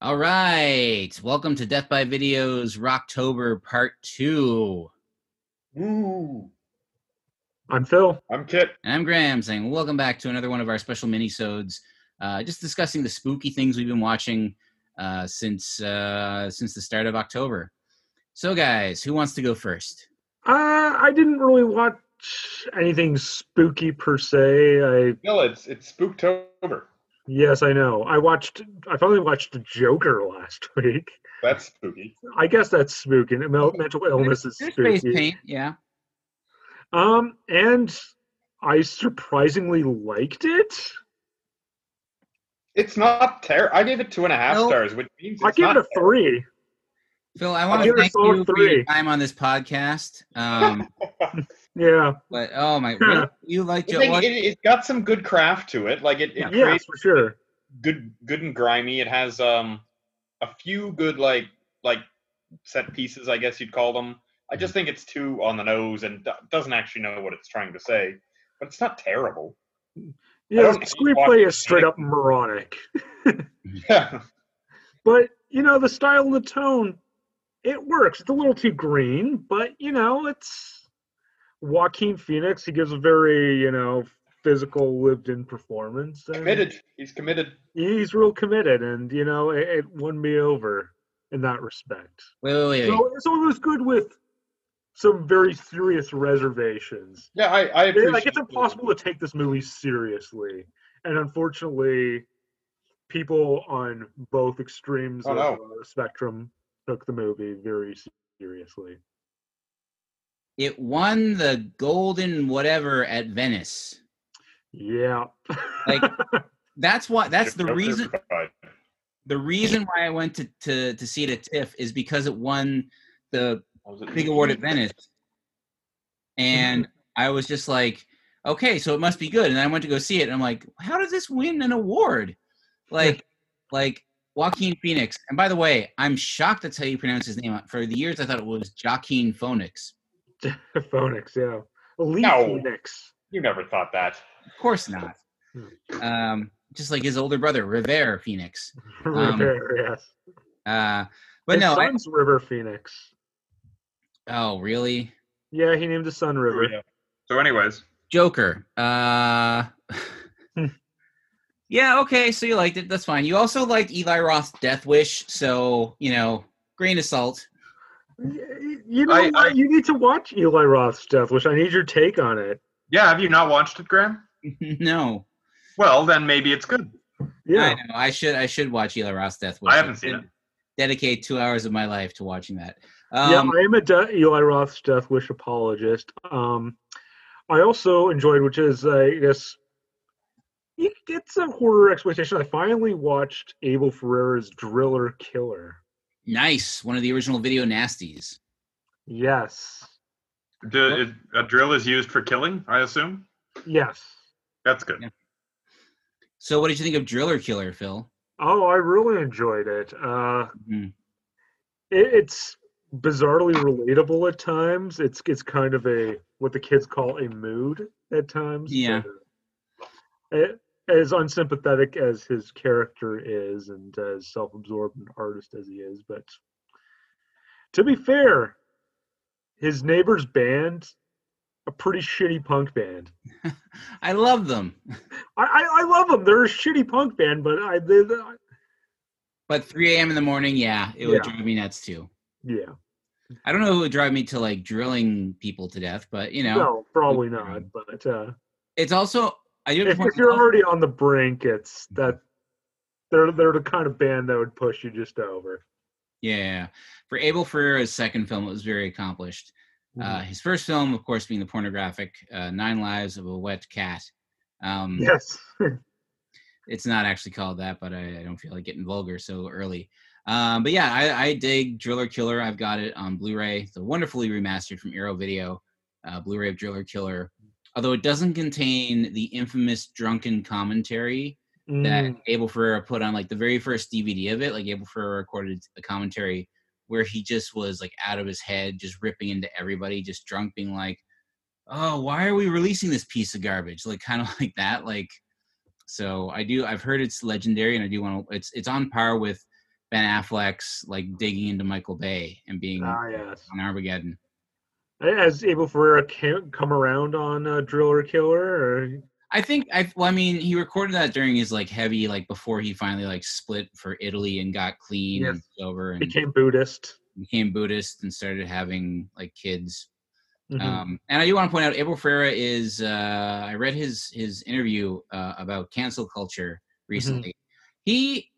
All right. Welcome to Death by Video's Rocktober Part 2. Ooh. I'm Phil. I'm Kit. And I'm Graham saying, welcome back to another one of our special mini-sodes. Uh, just discussing the spooky things we've been watching uh, since uh, since the start of October. So, guys, who wants to go first? Uh, I didn't really watch anything spooky per se. I No, it's it's Spooktober. Yes, I know. I watched. I finally watched The Joker last week. That's spooky. I guess that's spooky. Mel- Mental illness is There's face spooky. paint, yeah. Um, and I surprisingly liked it. It's not terrible. I gave it two and a half No. stars, which means I it's give not it a three. Phil, I want to it thank solid you for three. your time on this podcast. Um, Yeah, but oh my, really? you like terrible. it? It, What? it, it's got some good craft to it. Like it, it Yeah. yes, creates for sure. good, good and grimy. It has um a few good like like set pieces, I guess you'd call them. I just think it's too on the nose and doesn't actually know what it's trying to say. But it's not terrible. Yeah, don't the screenplay is straight up moronic. Yeah. But you know, the style and the tone, it works. It's a little too green, but you know, it's Joaquin Phoenix. He gives a very, you know, physical, lived-in performance. committed. He's committed. He's real committed, and you know, it, it won me over in that respect. Wait, wait, wait. wait. So, so it was good with some very serious reservations. Yeah, I, I appreciate Like it's impossible to take this movie seriously, and unfortunately, people on both extremes Oh, of no. uh, the spectrum took the movie very seriously. It won the golden whatever at Venice. Yeah, Like, That's why. That's the reason. The reason why I went to to to see it at TIFF is because it won the it- big award at Venice, and I was just like, okay, so it must be good. And I went to go see it, and I'm like, how does this win an award? Like, like Joaquin Phoenix. And by the way, I'm shocked that's how you pronounce his name. For the years, I thought it was Joaquin Phoenix. Phoenix. Yeah, Elite No. Phoenix. You never thought that. Of course not. Um, just like his older brother, River Phoenix. Um, River, yes. Uh, but His no, I, son's River Phoenix. oh really? Yeah, he named his son River. So, anyways, Joker. Uh Yeah, okay, so you liked it. That's fine. You also liked Eli Roth's Death Wish, so, you know, grain of salt. Y- You know I- what? I- you need to watch Eli Roth's Death Wish. I need your take on it. yeah, have you not watched it, Graham? no. Well, then maybe it's good. Yeah. I know. I should I should watch Eli Roth's Death Wish. I haven't seen it. Dedicate two hours of my life to watching that. yeah, Um, I am a De- Eli Roth's Death Wish apologist. Um, I also enjoyed, which is, uh, I guess, it- it's a horror exploitation. I finally watched Abel Ferrara's Driller Killer. Nice. One of the original video nasties. Yes. Do, is, a drill is used for killing, I assume. Yes. That's good. Yeah. So what did you think of Driller Killer, Phil? Oh, I really enjoyed it. Uh, Mhm. it, it's bizarrely relatable at times. It's it's kind of a what the kids call a mood at times. Yeah. but, uh, as unsympathetic as his character is, and as self-absorbed an artist as he is, but to be fair, his neighbor's band, a pretty shitty punk band. I love them. I I, I love them. They're a shitty punk band, but I they, they- But 3 a.m. in the morning, yeah, it would Yeah. drive me nuts too. yeah. I don't know who would drive me to like drilling people to death, but you know, No, probably not. But uh, it's also I do have to if, if you're already on the brink, it's that they're they're the kind of band that would push you just over. yeah. For Abel Ferrara's second film, it was very accomplished. Mm-hmm. Uh, his first film, of course, being the pornographic uh, Nine Lives of a Wet Cat. Um, yes, It's not actually called that, but I, I don't feel like getting vulgar so early. Um, but yeah, I, I dig Driller Killer. I've got it on Blu-ray. It's a wonderfully remastered from Arrow Video, uh, Blu-ray of Driller Killer. Although it doesn't contain the infamous drunken commentary that Mm, Abel Ferrara put on like the very first DVD of it. Like Abel Ferrara recorded a commentary where he just was like out of his head, just ripping into everybody, just drunk, being like, "Oh, why are we releasing this piece of garbage?" Like kind of like that. Like, so I do. I've heard it's legendary, and I do want to. It's it's on par with Ben Affleck's like digging into Michael Bay and being Ah, yes. on Armageddon. Has Abel Ferrara come around on uh, Driller Killer? Or I think I well, I mean, he recorded that during his like heavy like before he finally like split for Italy and got clean and sober and became Buddhist? became Buddhist and started having like kids. Mhm. Um, and I do want to point out, Abel Ferrara is. Uh, I read his his interview uh, about cancel culture recently. He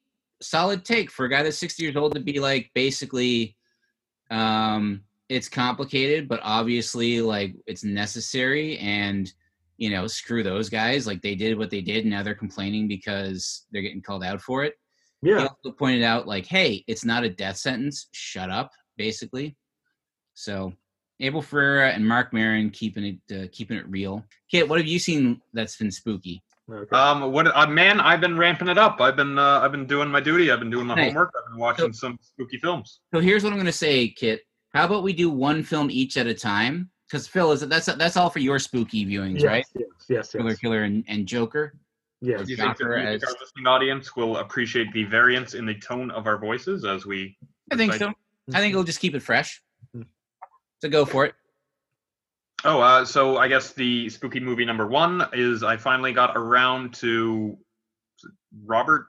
solid take for a guy that's sixty years old to be like basically, um, it's complicated, but obviously like it's necessary. And you know, screw those guys. Like they did what they did, and now they're complaining because they're getting called out for it. He yeah. also pointed out like, hey, it's not a death sentence. Shut up, basically. So Abel Ferrara and Marc Maron keeping it uh, keeping it real. Kit, what have you seen that's been spooky? Okay. Um, what? Uh, man, I've been ramping it up. I've been, uh, I've been doing my duty. I've been doing my Nice. homework. I've been watching some spooky films. So here's what I'm gonna say, Kit. How about we do one film each at a time? Because Phil, is that's that's all for your spooky viewings, yes, right? yes, yes, Killer, yes, Killer, and, and Joker. yes. Do you think, Joker as- our listening audience will appreciate the variance in the tone of our voices as we? I think recite- so. I think it'll just keep it fresh. Mhm. So go for it. Oh, uh, so I guess the spooky movie number one is I finally got around to Robert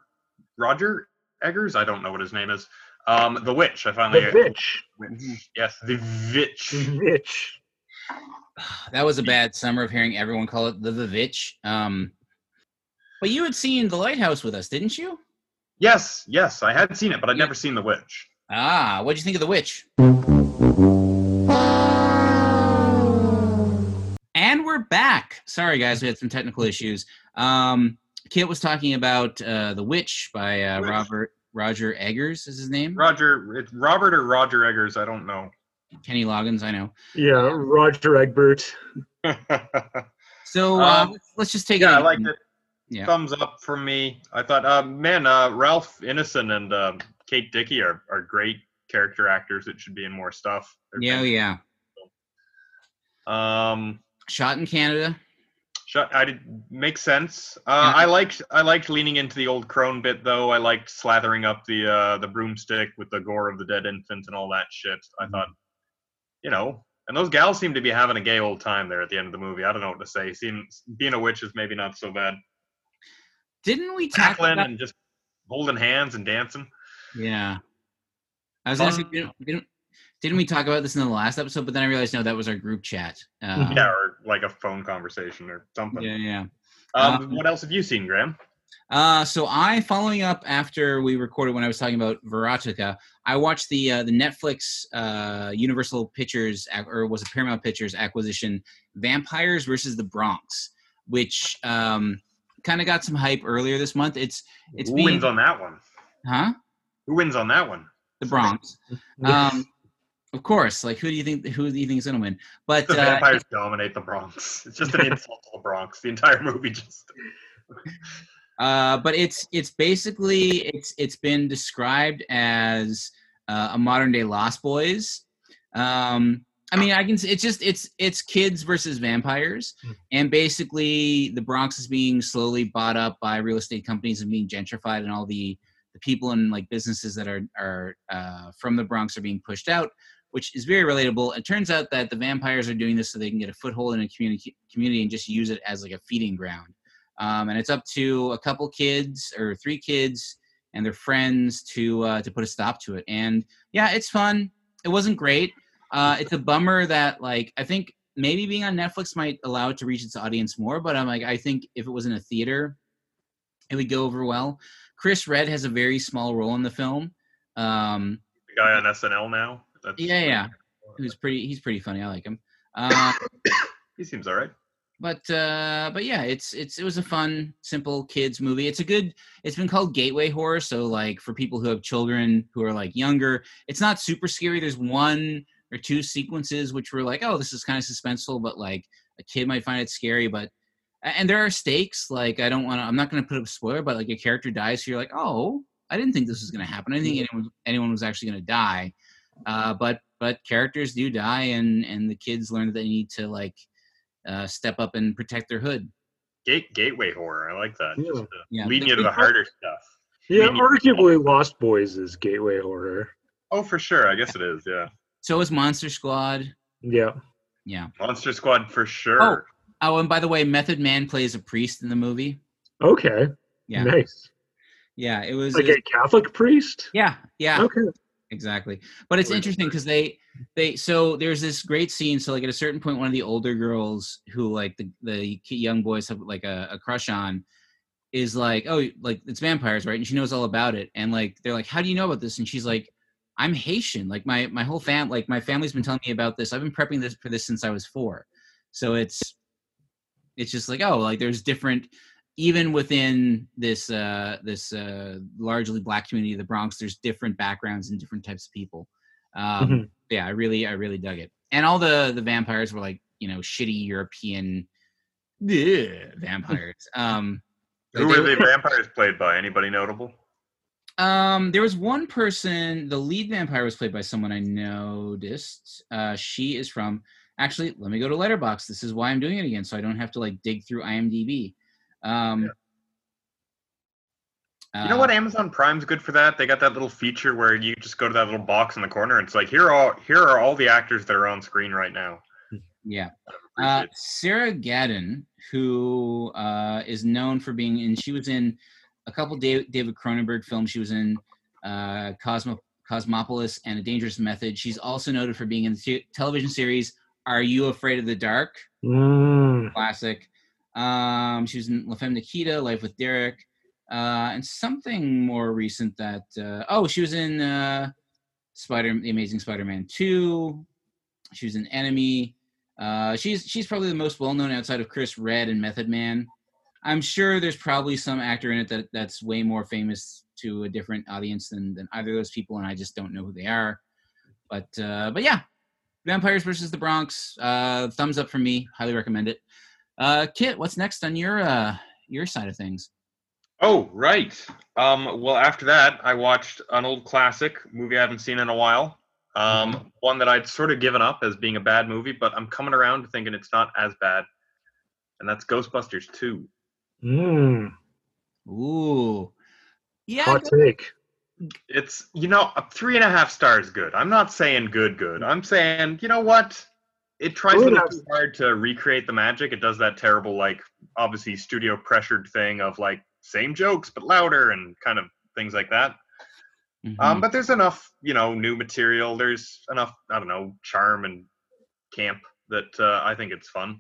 Roger Eggers. I don't know what his name is. Um, the Witch. I finally. The Vitch. Witch. Yes, the Witch. Vitch. That was a bad summer of hearing everyone call it the Vivitch. Um, but you had seen The Lighthouse with us, didn't you? Yes, yes, I had seen it, but I'd Yeah. never seen the Witch. Ah, what'd you think of The Witch? And we're back. Sorry, guys, we had some technical issues. Um, Kit was talking about uh, The Witch by uh, Witch. Robert Roger Eggers is his name. Roger, it's Robert or Roger Eggers. I don't know. Kenny Loggins, I know. Yeah, Roger Egbert. So uh, Um, let's, let's just take yeah, it. I in. liked it. Yeah. Thumbs up from me. I thought, uh, man, uh, Ralph Ineson and um Kate Dickie are, are great character actors that should be in more stuff. They're Yeah, yeah. Um, Shot in Canada. Shut. I did make sense. Uh. I liked I liked leaning into the old crone bit though. I liked slathering up the uh, the broomstick with the gore of the dead infant and all that shit. I Mm-hmm. thought, you know, and those gals seem to be having a gay old time there at the end of the movie. I don't know what to say. Seems being a witch is maybe not so bad. Didn't we talk Tackling about? and just holding hands and dancing. Yeah. I was say, Fun. didn't, didn't, didn't we talk about this in the last episode? But then I realized no, that was our group chat. Uh, Yeah, or like a phone conversation or something. yeah, yeah. Um, Um, what else have you seen, Graham? Uh, so I, following up after we recorded when I was talking about Verotica, I watched the uh, the Netflix uh, Universal Pictures or was it Paramount Pictures acquisition, Vampires versus the Bronx, which um, kind of got some hype earlier this month. It's it's Who being wins on that one? huh Who wins on that one? the Bronx. Um, of course, like who do you think who do you think is gonna win? But The uh, vampires dominate the Bronx. It's just an insult to the Bronx. The entire movie just. Uh, but it's it's basically it's it's been described as uh, a modern day Lost Boys. Um, I mean, I can. It's just it's it's kids versus vampires, Hmm. and basically the Bronx is being slowly bought up by real estate companies and being gentrified, and all the the people and like businesses that are are uh, from the Bronx are being pushed out, which is very relatable. It turns out that the vampires are doing this so they can get a foothold in a community community and just use it as like a feeding ground um, and it's up to a couple kids or three kids and their friends to uh, to put a stop to it. And yeah, it's fun. It wasn't great. Uh, it's a bummer that like I think maybe being on Netflix might allow it to reach its audience more. But I'm like I think if it was in a theater, it would go over well. Chris Redd has a very small role in the film. Um, The guy on SNL now. That's, Yeah, yeah. who's pretty he's pretty funny. I like him. Uh, He seems all right. but uh but yeah it's it's it was a fun simple kids movie it's a good it's been called gateway horror so like for people who have children who are like younger it's not super scary there's one or two sequences which were like oh this is kind of suspenseful but like a kid might find it scary but and there are stakes like i don't want to i'm not going to put a spoiler but like a character dies so you're like oh i didn't think this was going to happen i didn't think anyone anyone was actually going to die uh but but characters do die and and the kids learn that they need to like uh, step up and protect their hood. Gate gateway horror. I like that. Yeah. Just to Yeah, leading you to the the- harder stuff. Yeah, mean, you- arguably Lost Boys is gateway horror. Oh, for sure. I guess it is. Yeah. So is Monster Squad. Yeah. Yeah. Monster Squad for sure. Oh, and by the way, Method Man plays a priest in the movie. Okay. Yeah. Nice. Yeah, it was. Like it- a Catholic priest? yeah, yeah. Okay. Exactly. But it's interesting because they they so there's this great scene so like at a certain point one of the older girls who like the the young boys have like a, a crush on is like oh like it's vampires right? And she knows all about it and like they're like how do you know about this? And she's like i'm haitian. Like my my whole fam like my family's been telling me about this. I've been prepping this for this since i was four. So it's it's just like oh like there's different even within this uh this uh largely black community of the bronx there's different backgrounds and different types of people um Mhm. yeah i really i really dug it and all the the vampires were like you know shitty european bleh, vampires um Who were the vampires played by? Anybody notable? um, there was one person. The lead vampire was played by someone I noticed. Uh, she is from. Actually, let me go to Letterboxd. This is why I'm doing it again, so I don't have to like dig through IMDb. Um, You know what? uh, Amazon Prime's good for that. They got that little feature where you just go to that little box in the corner and it's like here are all here are all the actors that are on screen right now. Yeah. Uh. Sarah Gadon, who uh, is known for being in, she was in a couple David, David Cronenberg films. She was in uh, Cosmo, Cosmopolis and A Dangerous Method. She's also noted for being in the te- television series Are You Afraid of the Dark? Mm. Classic. Um, she was in La Femme Nikita, Life with Derek, uh, and something more recent that, uh, oh, she was in uh, Spider, The Amazing Spider-Man 2. She was in Enemy. Uh, she's she's probably the most well known outside of Chris Redd and Method Man. I'm sure there's probably some actor in it that that's way more famous to a different audience than than either of those people, and I just don't know who they are. But uh, but yeah, Vampires versus the Bronx. Uh, thumbs up from me. Highly recommend it. Uh, Kit, what's next on your uh, your side of things? Oh, right. Um, well, after that, I watched an old classic movie I haven't seen in a while. Um, one that I'd sort of given up as being a bad movie, but I'm coming around to thinking it's not as bad, and that's Ghostbusters 2. Mm. Ooh, yeah, Hot take. It's you know three and a half stars good. I'm not saying good good. I'm saying you know what? It tries a Good too hard to recreate the magic. It does that terrible like obviously studio pressured thing of like same jokes but louder and kind of things like that. Mhm. Um, but there's enough you know new material. There's enough I don't know charm and camp that uh, I think it's fun.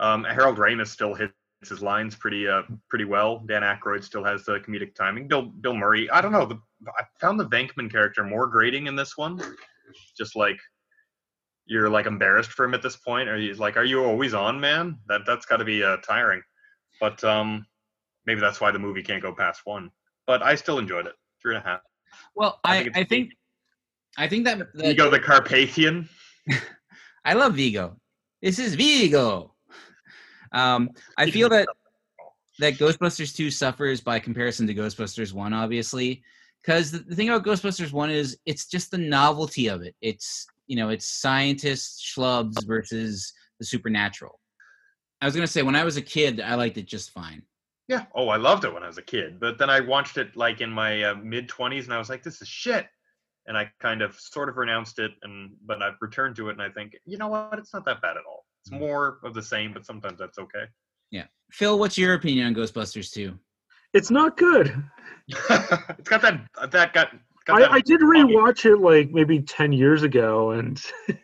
Um, Harold Ramis still hits his lines pretty uh pretty well. Dan Aykroyd still has the comedic timing. Bill Bill Murray, I don't know. The, I found the Venkman character more grating in this one. Just like you're like embarrassed for him at this point, or he's like, "Are you always on, man?" That that's got to be uh, tiring. But um, maybe that's why the movie can't go past one. But I still enjoyed it. Three and a half. well, I I think I think I think that, that Vigo the Carpathian. I love Vigo. This is Vigo. Um, I feel that that Ghostbusters 2 suffers by comparison to Ghostbusters 1, obviously. Because the, the thing about Ghostbusters 1 is it's just the novelty of it. It's, you know, it's scientists, schlubs versus the supernatural. I was going to say, when I was a kid, I liked it just fine. Yeah. Oh, I loved it when I was a kid. But then I watched it like in my uh, mid 20s and I was like, this is shit. And I kind of sort of renounced it. And but I've returned to it and I think, you know what? It's not that bad at all. It's more of the same, but sometimes that's okay. Yeah. Phil, what's your opinion on Ghostbusters 2? It's not good. it's got that that got. I, I did rewatch it like maybe 10 years ago, and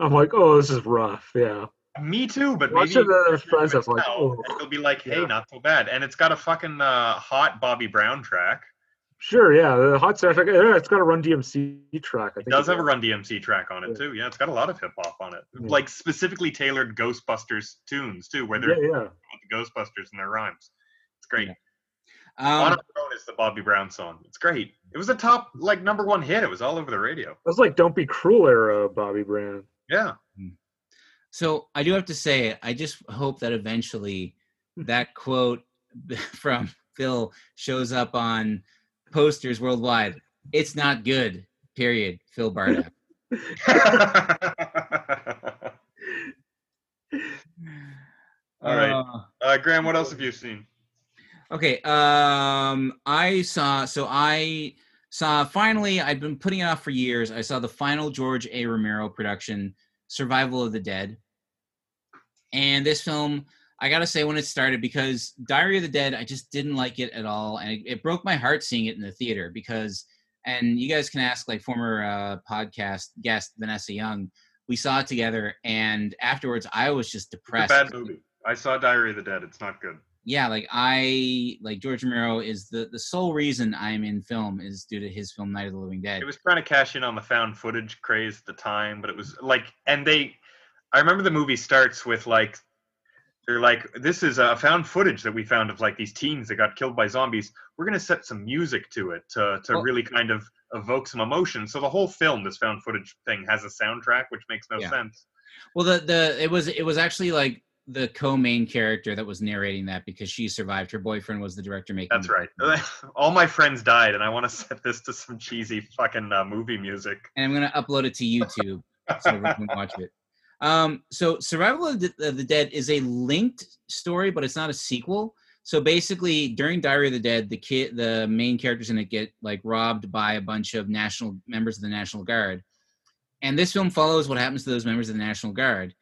I'm like, oh, this is rough. Yeah. Me too, but Watch maybe it friends. Was like, oh, and it'll be like, hey, yeah. not so bad. And it's got a fucking uh, hot Bobby Brown track. sure, yeah. The hot soundtrack. Yeah, it's got a Run DMC track. I It think does have a Run DMC track on it Yeah. too. Yeah, it's got a lot of hip hop on it, Yeah. like specifically tailored Ghostbusters tunes too, where they're Yeah, yeah. with the Ghostbusters in their rhymes. It's great. Yeah. On Um, Our Own is the Bobby Brown song. It's great. It was a top like number one hit. It was all over the radio. It was like Don't Be Cruel era Bobby Brown. Yeah. So I do have to say, I just hope that eventually that quote from Phil shows up on posters worldwide. It's not good. Period. Phil Bardak. all right, Uh, uh, Graham. What else have you seen? Okay. Um, I saw. So I saw finally. I've been putting it off for years. I saw the final George A. Romero production, Survival of the Dead. And this film, I gotta say, when it started, because Diary of the Dead, I just didn't like it at all, and it, it broke my heart seeing it in the theater because. And you guys can ask like former uh, podcast guest Vanessa Young. We saw it together, and afterwards, I was just It's a depressed. bad movie. I saw Diary of the Dead. It's not good. Yeah like i like george romero is the the sole reason i'm in film is due to his film night of the living dead It was trying to cash in on the found footage craze at the time, but it was like, and they, I remember the movie starts with like, they're like, this is a found footage that we found of like these teens that got killed by zombies. We're gonna set some music to it to to Well- really kind of evoke some emotion. So the whole film, this found footage thing, has a soundtrack, which makes no Yeah. sense. well the the it was it was actually like the co-main character that was narrating that because she survived. Her boyfriend was the director making That's right. All my friends died, and I want to set this to some cheesy fucking uh, movie music. and i'm gonna upload it to youtube so everyone can watch it. Um so survival of the, of the dead is a linked story but it's not a sequel. So basically during diary of the dead the kid the main characters in it get like robbed by a bunch of national members of the national guard. And this film follows what happens to those members of the national guard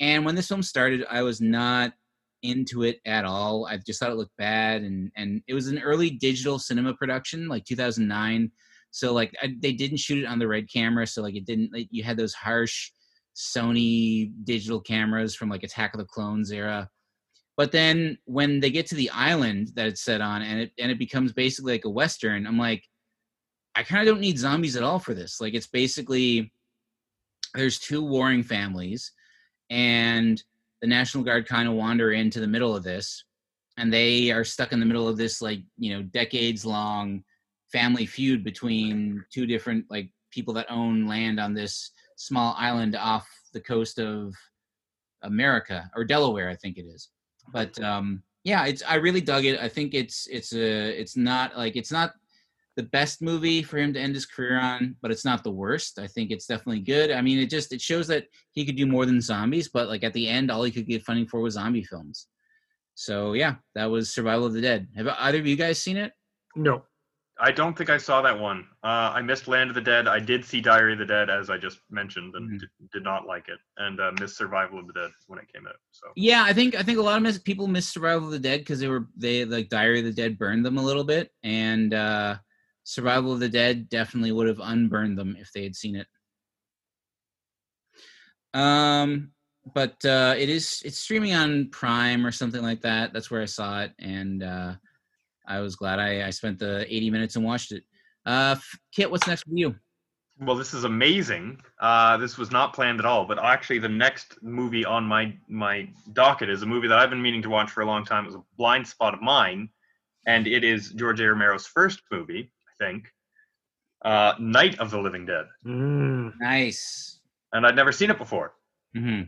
and when this film started i was not into it at all. I just thought it looked bad and and it was an early digital cinema production like 2009 so like I, they didn't shoot it on the red camera so like it didn't like you had those harsh sony digital cameras from like attack of the clones era. But then when they get to the island that it's set on and it and it becomes basically like a western i'm like i kind of don't need zombies at all for this. Like it's basically there's two warring families and the national guard kind of wander into the middle of this and they are stuck in the middle of this like you know decades long family feud between two different like people that own land on this small island off the coast of America or Delaware, I think it is. But um, yeah, it's I really dug it. I think it's it's a it's not like it's not the best movie for him to end his career on, but it's not the worst. I think it's definitely good. I mean, it just it shows that he could do more than zombies, but like at the end, all he could get funding for was zombie films. So yeah, that was Survival of the Dead. Have either of you guys seen it? No. I don't think I saw that one. Uh, I missed Land of the Dead. I did see Diary of the Dead, as I just mentioned, and Mhm. did, did not like it, and uh, missed Survival of the Dead when it came out. So Yeah, I think I think a lot of miss, people missed Survival of the Dead because they were they like Diary of the Dead burned them a little bit, and uh, Survival of the Dead definitely would have unburned them if they had seen it. Um, but uh, it is it's streaming on Prime or something like that. That's where I saw it, and uh, I was glad I, I spent the eighty minutes and watched it. Uh, Kit, what's next for you? Well, this is amazing. Uh, this was not planned at all, but actually, the next movie on my my docket is a movie that I've been meaning to watch for a long time. It was a blind spot of mine, and it is George A. Romero's first movie, think, uh, Night of the Living Dead, Mm. Nice. and I'd never seen it before. hmm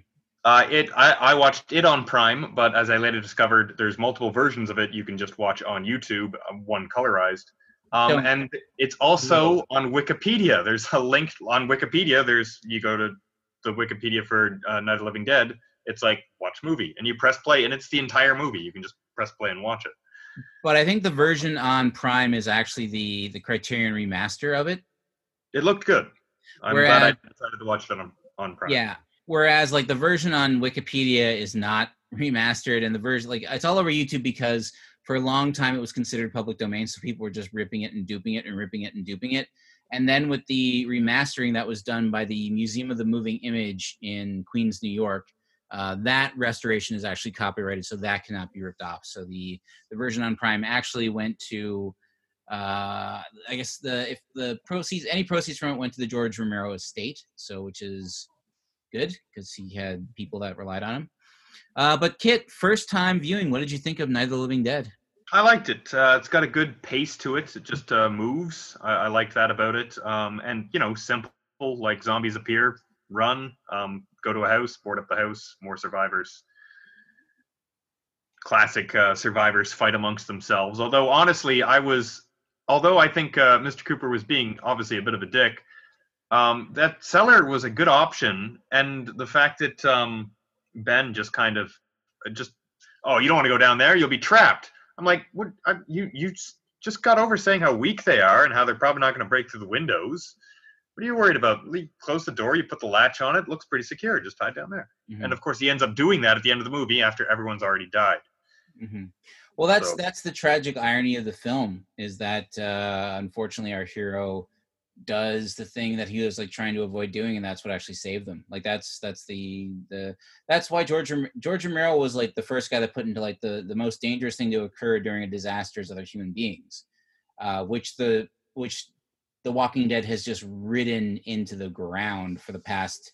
Uh, it I, I watched it on Prime, but as I later discovered, there's multiple versions of it you can just watch on YouTube, uh, one colorized. Um, and it's also on Wikipedia. There's a link on Wikipedia. There's you go to the Wikipedia for uh, Night of the Living Dead. It's like watch movie, and you press play, and it's the entire movie. You can just press play and watch it. But I think the version on Prime is actually the the Criterion remaster of it. It looked good. I'm Whereas- glad I decided to watch it on on Prime. Yeah. Whereas like the version on Wikipedia is not remastered and the version like it's all over YouTube because for a long time it was considered public domain so people were just ripping it and duping it and ripping it and duping it. And then with the remastering that was done by the Museum of the Moving Image in Queens, New York, uh, that restoration is actually copyrighted, so that cannot be ripped off. So the the version on Prime actually went to, uh, I guess the if the proceeds any proceeds from it went to the George Romero estate, so which is good because he had people that relied on him. Uh, but Kit, first time viewing, what did you think of Night of the Living Dead? I liked it. Uh, it's got a good pace to it. It just uh, moves. I, I like that about it. Um, and you know, simple like zombies appear, run, um, go to a house, board up the house, more survivors. Classic uh, survivors fight amongst themselves. Although honestly, I was, although I think uh, Mr. Cooper was being obviously a bit of a dick. Um, that cellar was a good option, and the fact that um, Ben just kind of uh, just, oh, you don't want to go down there, you'll be trapped I'm like, what? I, you you just got over saying how weak they are and how they're probably not going to break through the windows. What are you worried about? Leave, close the door. You put the latch on it. Looks pretty secure. Just tied down there. Mhm. And of course, he ends up doing that at the end of the movie after everyone's already died. hmm Well, that's So- that's the tragic irony of the film is that uh, unfortunately our hero does the thing that he was like trying to avoid doing, and that's what actually saved them. Like that's that's the the that's why George George Romero was like the first guy that put into like the the most dangerous thing to occur during a disaster is other human beings, uh, which the which the Walking Dead has just ridden into the ground for the past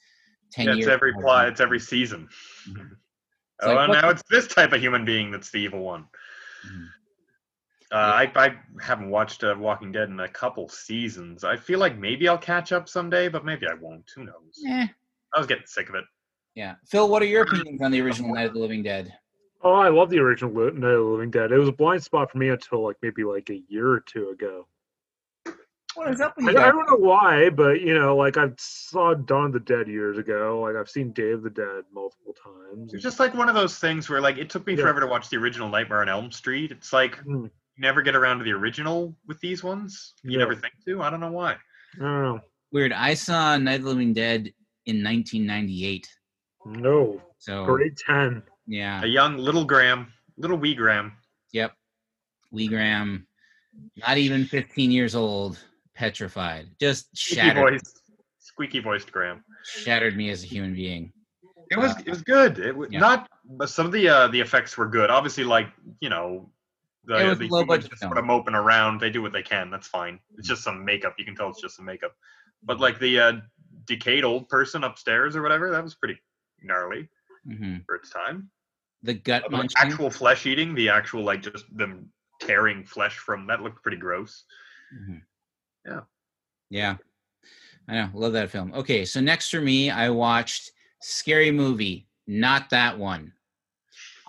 ten Yeah, years. it's every plot. It's every season. Mhm. It's Oh, like, and what now the- it's this type of human being that's the evil one. Mhm. Uh, I, I haven't watched uh, Walking Dead in a couple seasons. I feel like maybe I'll catch up someday, but maybe I won't. Who knows? Eh, I was getting sick of it. yeah. Phil, what are your opinions on the original Night of the Living Dead? Oh, I love the original Night of the Living Dead. It was a blind spot for me until like maybe like a year or two ago. What is up with I, you I guys? don't know why, but you know, like I saw Dawn of the Dead years ago. Like I've seen Day of the Dead multiple times. It's just like one of those things where like it took me Yeah. forever to watch the original Nightmare on Elm Street. It's like Hmm. you never get around to the original with these ones. You Yeah. never think to. I don't know why. I don't know. Weird. I saw Night of the Living Dead in 1998. No, So grade ten. yeah, A young little Graham, little wee Graham. yep. Lee Graham, not even 15 years old, petrified. Just Squeaky shattered, voiced, squeaky voiced Graham. shattered me as a human being. It was Uh, it was good. It was yeah. not, but some of the uh, the effects were good. Obviously, like you know, the, It was the low humans budget just film. sort of moping around. They do what they can. That's fine. It's just some makeup. You can tell it's just some makeup. But like the uh, decayed old person upstairs or whatever, that was pretty gnarly hmm for its time. The gut The munching. actual flesh eating, the actual like just them tearing flesh from that looked pretty gross. Mhm. Yeah. Yeah. I know. Love that film. Okay, so next for me, I watched Scary Movie, not that one.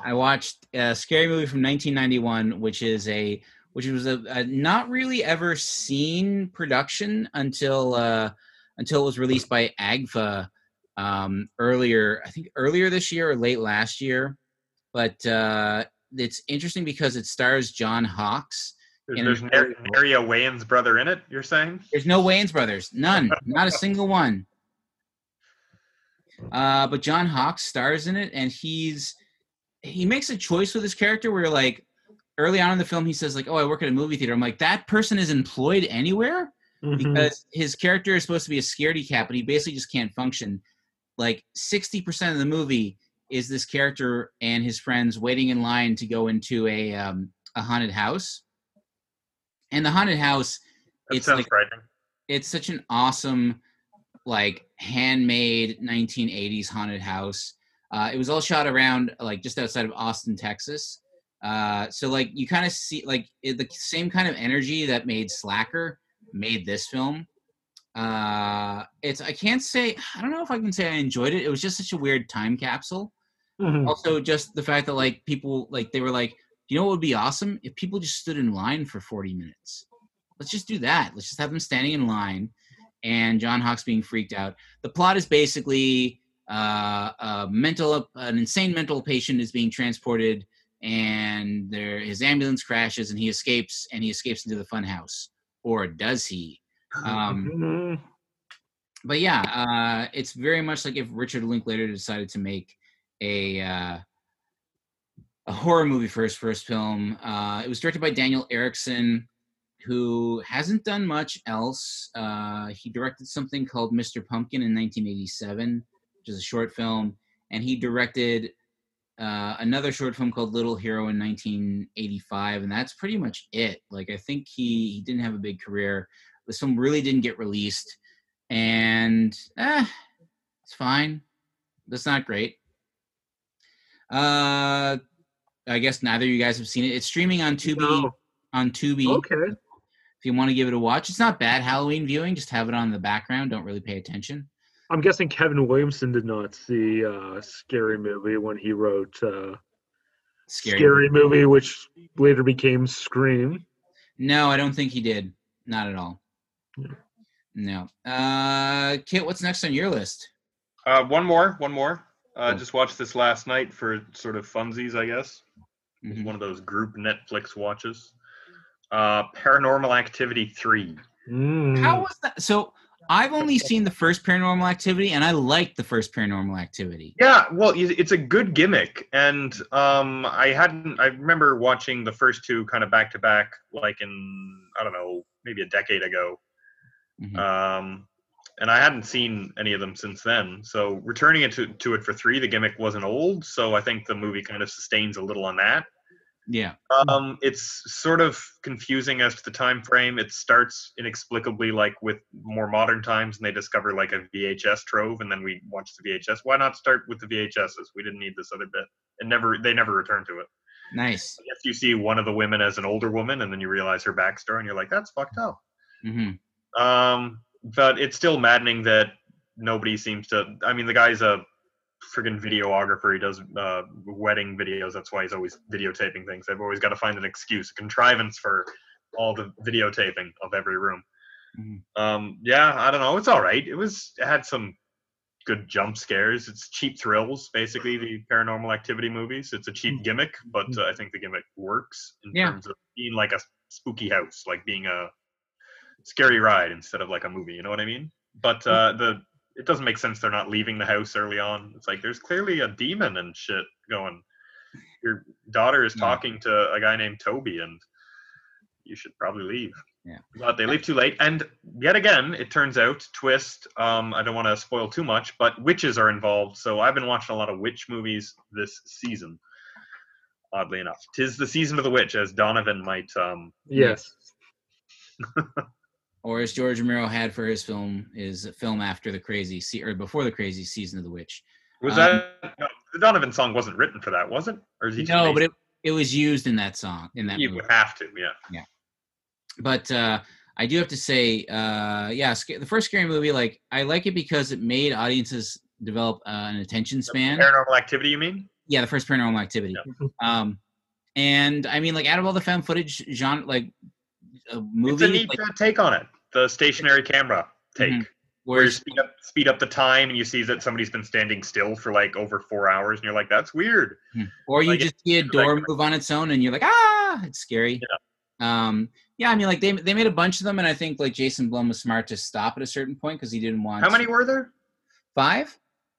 I watched a scary movie from 1991, which is a which was a, a not really ever seen production until uh, until it was released by AGFA um, earlier, I think earlier this year or late last year. But uh, it's interesting because it stars John Hawkes. There's, there's a Nar- very- Naria Wayne's brother in it. You're saying? There's no Wayans brothers, none, not a single one. Uh, but John Hawkes stars in it, and he's he makes a choice with his character where like early on in the film he says like, "Oh, I work at a movie theater." I'm like, that person is employed anywhere Mhm. because his character is supposed to be a scaredy cat, but he basically just can't function. Like sixty percent of the movie is this character and his friends waiting in line to go into a um, a haunted house, and the haunted house That It's sounds like- frightening. it's such an awesome like handmade 1980s haunted house. Uh, it was all shot around like just outside of austin texas. Uh, so like you kind of see like it, the same kind of energy that made slacker made this film. Uh, it's i can't say i don't know if i can say i enjoyed it. It was just such a weird time capsule. Mhm. also just the fact that like people like they were like you know what would be awesome? If people just stood in line for 40 minutes. Let's just do that. Let's just have them standing in line and john hawkes being freaked out. The plot is basically uh, a mental an insane mental patient is being transported and there his ambulance crashes and he escapes and he escapes into the fun house or does he? Um, but yeah, uh, it's very much like if Richard Linklater decided to make a uh, a horror movie for his first film. Uh, it was directed by Daniel Erickson, who hasn't done much else. Uh, he directed something called Mr. Pumpkin in 1987, which is a short film, and he directed uh, another short film called Little Hero in 1985, and that's pretty much it. Like I think he he didn't have a big career. This film really didn't get released and eh, it's fine. That's not great. Uh, I guess neither of you guys have seen it. It's streaming on Tubi. No. On Tubi, Okay. if you want to give it a watch, it's not bad Halloween viewing. Just have it on in the background. Don't really pay attention. I'm guessing Kevin Williamson did not see uh, Scary Movie when he wrote uh, Scary. Scary Movie, which later became Scream. No, I don't think he did. Not at all. Yeah. No. Uh, Kit, what's next on your list? Uh, one more, one more. Uh, Oh. Just watched this last night for sort of funsies, I guess. It was Mhm. one of those group Netflix watches. Uh, Paranormal Activity three. Mm. How was that? So I've only seen the first Paranormal Activity, and I liked the first Paranormal Activity. Yeah, well, it's a good gimmick, and um, I hadn't. I remember watching the first two kind of back to back, like in I don't know, maybe a decade ago. Mhm. Um, and I hadn't seen any of them since then. So returning it to, to it for three, the gimmick wasn't old. So I think the movie kind of sustains a little on that. Yeah. Um, it's sort of confusing as to the time frame. It starts inexplicably like with more modern times, and they discover like a VHS trove, and then we watch the VHS. Why not start with the VHSs? We didn't need this other bit. And never, they never return to it. Nice. I guess you see one of the women as an older woman, and then you realize her backstory, and you're like, that's fucked up. hmm Um, but it's still maddening that nobody seems to. I mean, the guy's a friggin' videographer. He does uh, wedding videos. That's why he's always videotaping things. They've always got to find an excuse, a contrivance for all the videotaping of every room. Mhm. Um, yeah, I don't know. It's all right. It was it had some good jump scares. It's cheap thrills, basically the paranormal activity movies. It's a cheap gimmick, but uh, I think the gimmick works in Yeah. terms of being like a spooky house, like being a scary ride instead of like a movie. You know what I mean? But uh, the it doesn't make sense they're not leaving the house early on. It's like there's clearly a demon and shit going. Your daughter is Yeah. talking to a guy named Toby, and you should probably leave. Yeah. But they leave too late, and yet again, it turns out twist. Um, I don't want to spoil too much, but witches are involved. So I've been watching a lot of witch movies this season. Oddly enough, tis the season of the witch, as Donovan might um, Yes. Or as George Romero had for his film, is a film after the crazy se- or before the crazy season of the witch. Was Um, that the Donovan song wasn't written for that, was it? Or is he No, but it, it was used in that song in that you movie. would have to, yeah. Yeah. But uh, I do have to say, uh, yeah, the first scary movie, like I like it because it made audiences develop uh, an attention span. The Paranormal Activity, you mean? yeah, the first Paranormal Activity. Um, and I mean, like out of all the found footage genre, like uh, It's a neat like, uh, take on it. The stationary camera take, Mhm. where you speed up, speed up the time, and you see that somebody's been standing still for like over four hours, and you're like, "That's weird." or you like, just see a like- door move on its own, and you're like, ah, it's scary. Um, yeah, I mean, like they they made a bunch of them, and I think like Jason Blum was smart to stop at a certain point because he didn't want How many were there? five,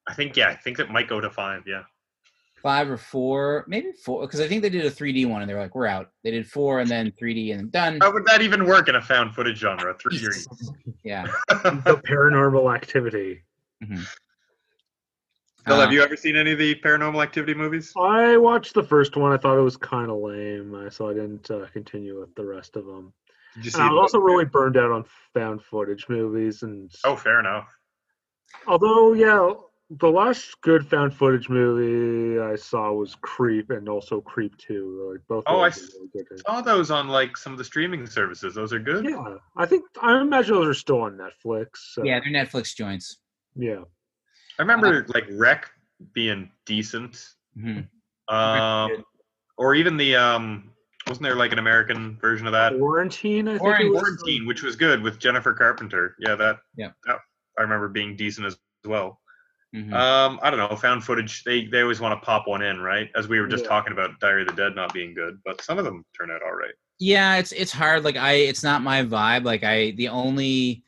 I think yeah, I think that might go to five. Yeah. Five or four, maybe four, because I think they did a 3D one, and they were like, we're out. They did four, and then 3D, and done. How would that even work in a found footage genre? Three years. yeah. the paranormal activity. Mhm. Phil, Uh, have you ever seen any of the Paranormal Activity movies? I watched the first one. I thought it was kind of lame, uh, so I didn't uh, continue with the rest of them. Did you And I was the- also really burned out on found footage movies, and Oh, fair enough. although yeah, the last good found footage movie I saw was Creep, and also Creep Two. Like both. Oh, I really. Saw those on like some of the streaming services. Those are good. Yeah, I think I imagine those are still on Netflix. So, Yeah, they're Netflix joints. yeah. I remember like REC being decent. Mhm. Um, or even the um, wasn't there like an American version of that? Quarantine. I think Quarantine. was. Quarantine, which was good with Jennifer Carpenter. Yeah, that. Yeah. that- I remember being decent as well. Mhm. Um, I don't know. Found footage. They they always want to pop one in, right? As we were just Yeah. talking about Diary of the Dead not being good, but some of them turn out all right. yeah, it's it's hard. Like I, it's not my vibe. Like I, the only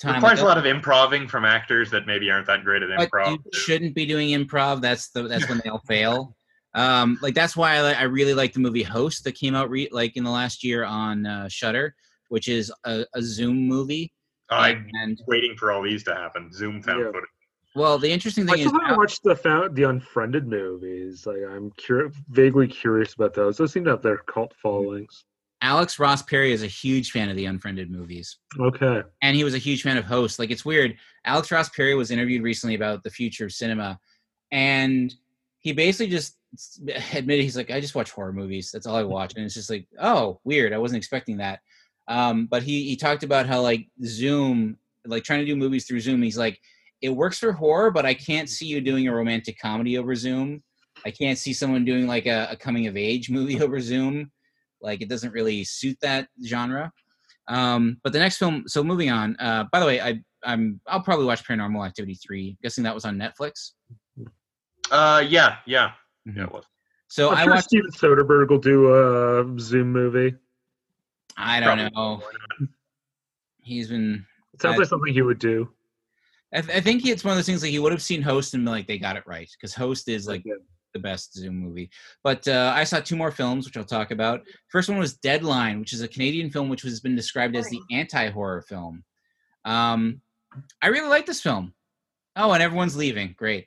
time Requires a lot of improving from actors that maybe aren't that great at improv. you shouldn't be doing improv. That's the that's when they'll fail. Um, like that's why I, I really like the movie Host that came out re- like in the last year on uh, Shutter, which is a, a Zoom movie. I'm and waiting for all these to happen. Zoom found Yeah. footage. Well, the interesting I thing is still haven't watched the found the Unfriended movies. Like I'm cur- vaguely curious about those. Those seem to have their cult followings. Alex Ross Perry is a huge fan of the Unfriended movies. Okay. and he was a huge fan of Host. Like it's weird. Alex Ross Perry was interviewed recently about the future of cinema, and he basically just admitted he's like, I just watch horror movies. That's all I watch, and it's just like, oh, weird. I wasn't expecting that. Um, but he he talked about how like Zoom, like trying to do movies through Zoom. He's like, it works for horror, but I can't see you doing a romantic comedy over Zoom. I can't see someone doing like a, a coming of age movie over Zoom. Like it doesn't really suit that genre. Um, but the next film. So moving on. Uh, by the way, I I'm I'll probably watch Paranormal Activity three. Guessing that was on Netflix. Uh, yeah, yeah, Mhm. yeah. It was. So I'm I sure watched. Steven Soderbergh will do a Zoom movie. I don't Probably. know. He's been. It sounds I- like something he would do. I, th- I think it's one of those things like he would have seen Host and been like they got it right because Host is like the best Zoom movie. But uh, I saw two more films, which I'll talk about. First one was Deadline, which is a Canadian film which has been described as the anti-horror film. Um, I really like this film. Oh, and everyone's leaving. Great.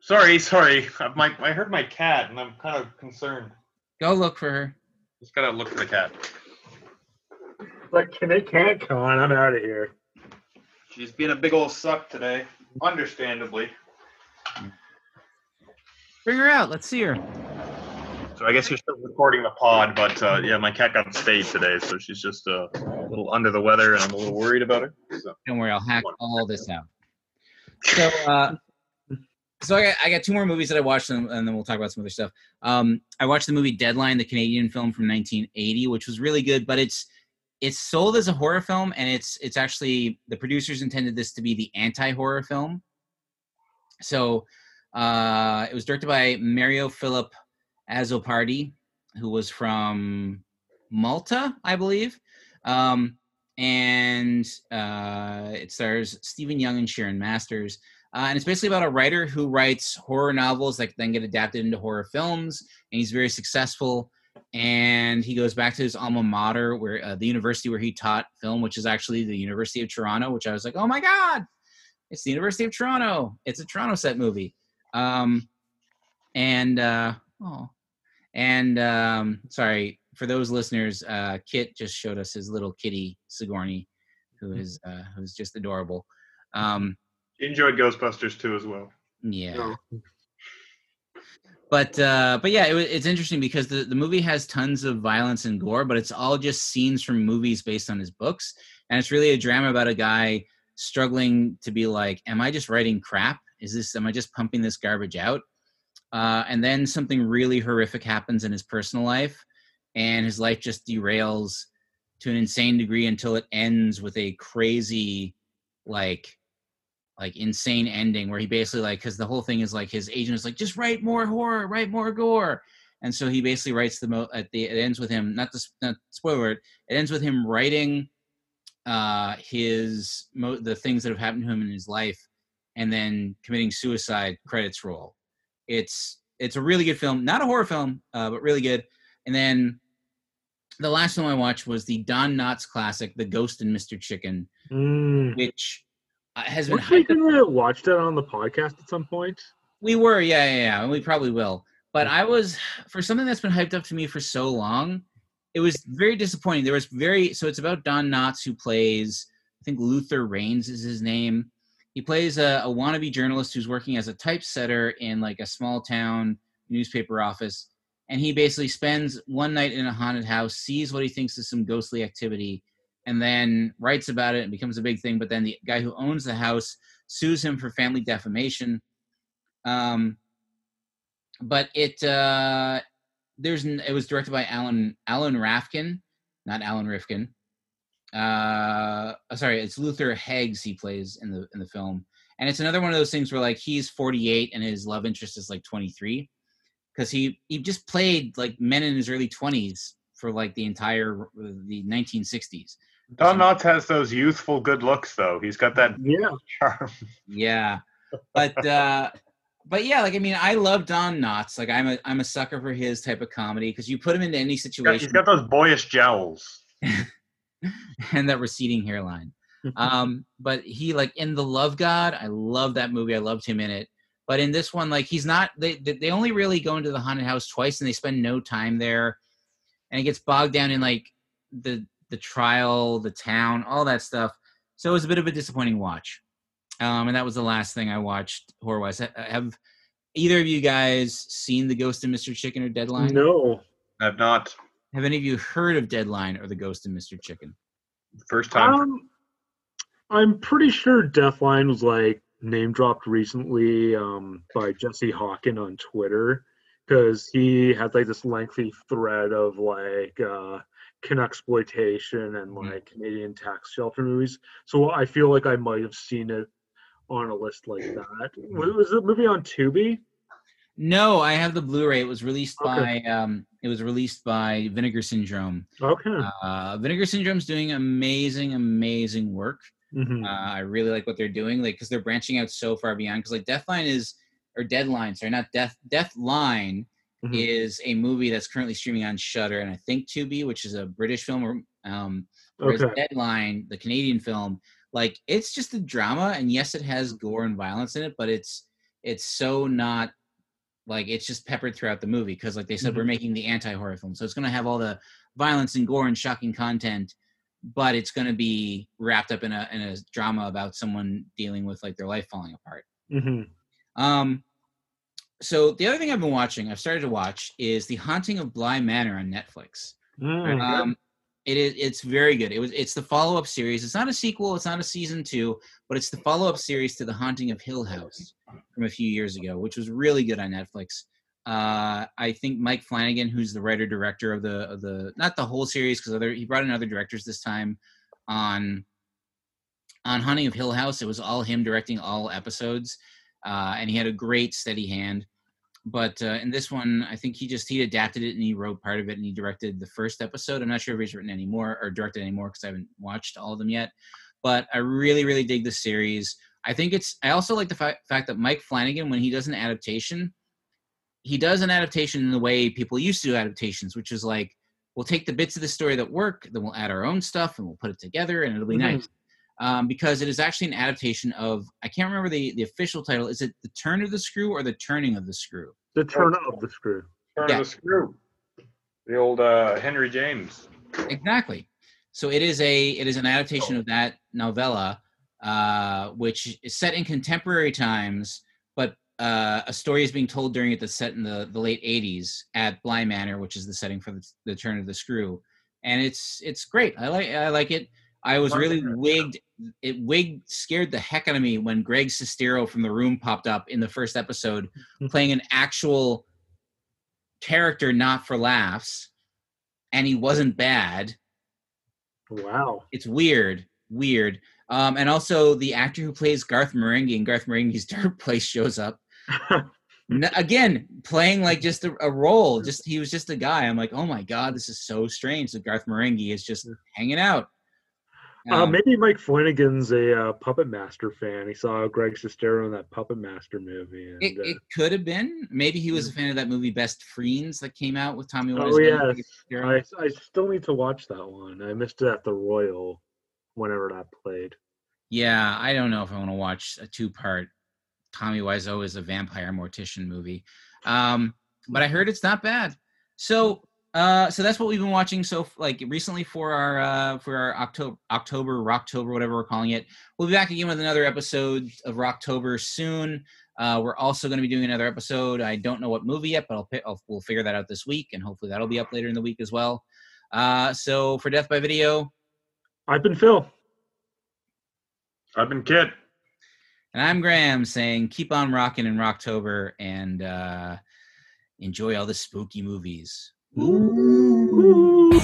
Sorry, sorry. My, I heard my cat, and I'm kind of concerned. Go look for her. Just gotta look for the cat. Like, can they can't come on? I'm out of here. She's being a big old suck today, understandably. Bring her out. Let's see her. So I guess you're still recording the pod, but uh, yeah, my cat got stayed today, so she's just uh, a little under the weather, and I'm a little worried about her. So. Don't worry, I'll hack all this out. So, uh, so I got, I got two more movies that I watched, and, and then we'll talk about some other stuff. Um, I watched the movie Deadline, the Canadian film from 1980, which was really good, but it's it's sold as a horror film, and it's it's actually the producers intended this to be the anti-horror film. So, uh, it was directed by Mario Philip Azzopardi, who was from Malta, I believe. Um, and uh, it stars Stephen Young and Sharon Masters. Uh, and it's basically about a writer who writes horror novels that then get adapted into horror films, and he's very successful. And he goes back to his alma mater, where uh, the university where he taught film, which is actually the University of Toronto. Which I was like, oh my god, it's the University of Toronto. It's a Toronto set movie. Um, and uh, oh, and um, sorry for those listeners. Uh, Kit just showed us his little kitty Sigourney, who is uh, who's just adorable. Um, She enjoyed Ghostbusters too, as well. yeah, No. But uh, but yeah, it, it's interesting because the the movie has tons of violence and gore, but it's all just scenes from movies based on his books, and it's really a drama about a guy struggling to be like, am I just writing crap? Is this am I just pumping this garbage out? Uh, and then something really horrific happens in his personal life, and his life just derails to an insane degree until it ends with a crazy, like, like insane ending where he basically like because the whole thing is like his agent is like just write more horror, write more gore, and so he basically writes the mo at the it ends with him not s- not spoiler it it ends with him writing uh his mo- the things that have happened to him in his life and then committing suicide credits roll. It's it's a really good film not a horror film uh, but really good. And then the last film i watched was the don knotts classic the ghost and mr chicken Mm. which uh, has been we hyped up gonna watch that on the podcast at some point? We were, yeah, yeah, yeah, and we probably will. But I was for something that's been hyped up to me for so long. It was very disappointing. There was very so it's about Don Knotts who plays I think Luther Raines is his name. He plays a, a wannabe journalist who's working as a typesetter in like a small town newspaper office, and he basically spends one night in a haunted house, sees what he thinks is some ghostly activity, and then writes about it and becomes a big thing. But then the guy who owns the house sues him for family defamation. Um, but it uh, there's it was directed by Alan Alan Rafkin, not Alan Rifkin. Uh, sorry, it's Luther Heggs he plays in the in the film, and it's another one of those things where like he's 48 and his love interest is like 23, because he he just played like men in his early 20s for like the entire the 1960s. Don Knotts has those youthful good looks, though. He's got that Yeah. charm. Yeah, but uh, but yeah, like I mean, I love Don Knotts. Like I'm a I'm a sucker for his type of comedy because you put him into any He's got, situation he's got those boyish jowls. and that receding hairline. Um, but he like in the Love God, I love that movie. I loved him in it. But in this one, like he's not. They they they only really go into the haunted house twice, and they spend no time there, and it gets bogged down in like the the trial, the town, all that stuff. So it was a bit of a disappointing watch. Um, and that was the last thing I watched horror wise. Have either of you guys seen The Ghost of Mr. Chicken or Deadline? No. I've not. Have any of you heard of Deadline or The Ghost of Mr. Chicken? First time. Um, I'm pretty sure Deathline was like name dropped recently um, by Jesse Hawken on Twitter because he had like this lengthy thread of like uh, exploitation and Mhm. like Canadian tax shelter movies. So I feel like I might have seen it on a list like that. Was, was the movie on Tubi? No, I have the Blu-ray. It was released Okay. by um, it was released by Vinegar Syndrome. Okay. Uh, Vinegar Syndrome's doing amazing, amazing work. Mhm. Uh, I really like what they're doing, like because they're branching out so far beyond. Because like Deathline is or Deadline, sorry, not Death Deathline Mhm. is a movie that's currently streaming on Shudder and I think Tubi, which is a British film. or, Um, whereas Okay. Deadline, the Canadian film, like it's just a drama, and yes, it has Mm-hmm. gore and violence in it, but it's it's so not like it's just peppered throughout the movie because like they said Mhm. we're making the anti-horror film so it's going to have all the violence and gore and shocking content but it's going to be wrapped up in a in a drama about someone dealing with like their life falling apart Mhm. um so the other thing i've been watching i've started to watch is the haunting of bly manor on netflix Mm. um, it is it's very good. It was it's the follow up series. It's not a sequel. It's not a season two, but it's the follow up series to The Haunting of Hill House from a few years ago, which was really good on Netflix. Uh, I think Mike Flanagan, who's the writer director of the of the not the whole series because other he brought in other directors this time on on Haunting of Hill House. It was all him directing all episodes, uh, and he had a great steady hand but uh, in this one, I think he just he adapted it and he wrote part of it and he directed the first episode. I'm not sure if he's written any more or directed any more because I haven't watched all of them yet. But I really, really dig the series. I think it's. I also like the fa- fact that Mike Flanagan, when he does an adaptation, he does an adaptation in the way people used to do adaptations, which is like we'll take the bits of the story that work, then we'll add our own stuff and we'll put it together and it'll be Mhm. nice. Um, because it is actually an adaptation of I can't remember the the official title. Is it the Turn of the Screw or the Turning of the Screw? The turn of the screw. Turn Yeah. of the screw. The old uh, Henry James. Exactly. So it is a it is an adaptation of that novella, uh, which is set in contemporary times, but uh, a story is being told during it that's set in the, the late '80s at Bly Manor, which is the setting for the, the Turn of the Screw, and it's it's great. I like I like it. I was really wigged. It wigged scared the heck out of me when Greg Sestero from the room popped up in the first episode, playing an actual character, not for laughs, and he wasn't bad Wow. it's weird, weird. Um, and also the actor who plays Garth Marenghi in Garth Marenghi's Dark Place shows up again, playing like just a, a role. Just he was just a guy. I'm like, oh my god, this is so strange. that Garth Marenghi is just hanging out. Uh, Um, maybe Mike Flanagan's a uh, Puppet Master fan. He saw Greg Sestero in that Puppet Master movie. And, it, uh, could have been. Maybe he was a fan of that movie Best Friends that came out with Tommy oh Wiseau. yes, I, I still need to watch that one. I missed it at the Royal whenever that played. Yeah, I don't know if I want to watch a two-part Tommy Wiseau is a vampire mortician movie, um, but I heard it's not bad. So, uh, so that's what we've been watching. So, like recently for our uh, for our October October Rocktober, whatever we're calling it, we'll be back again with another episode of Rocktober soon. Uh, we're also going to be doing another episode. I don't know what movie yet, but I'll, I'll we'll figure that out this week, and hopefully that'll be up later in the week as well. Uh, so for Death by Video, I've been Phil. I've been Kit. And I'm Graham saying keep on rocking in Rocktober and uh, enjoy all the spooky movies. Ooh.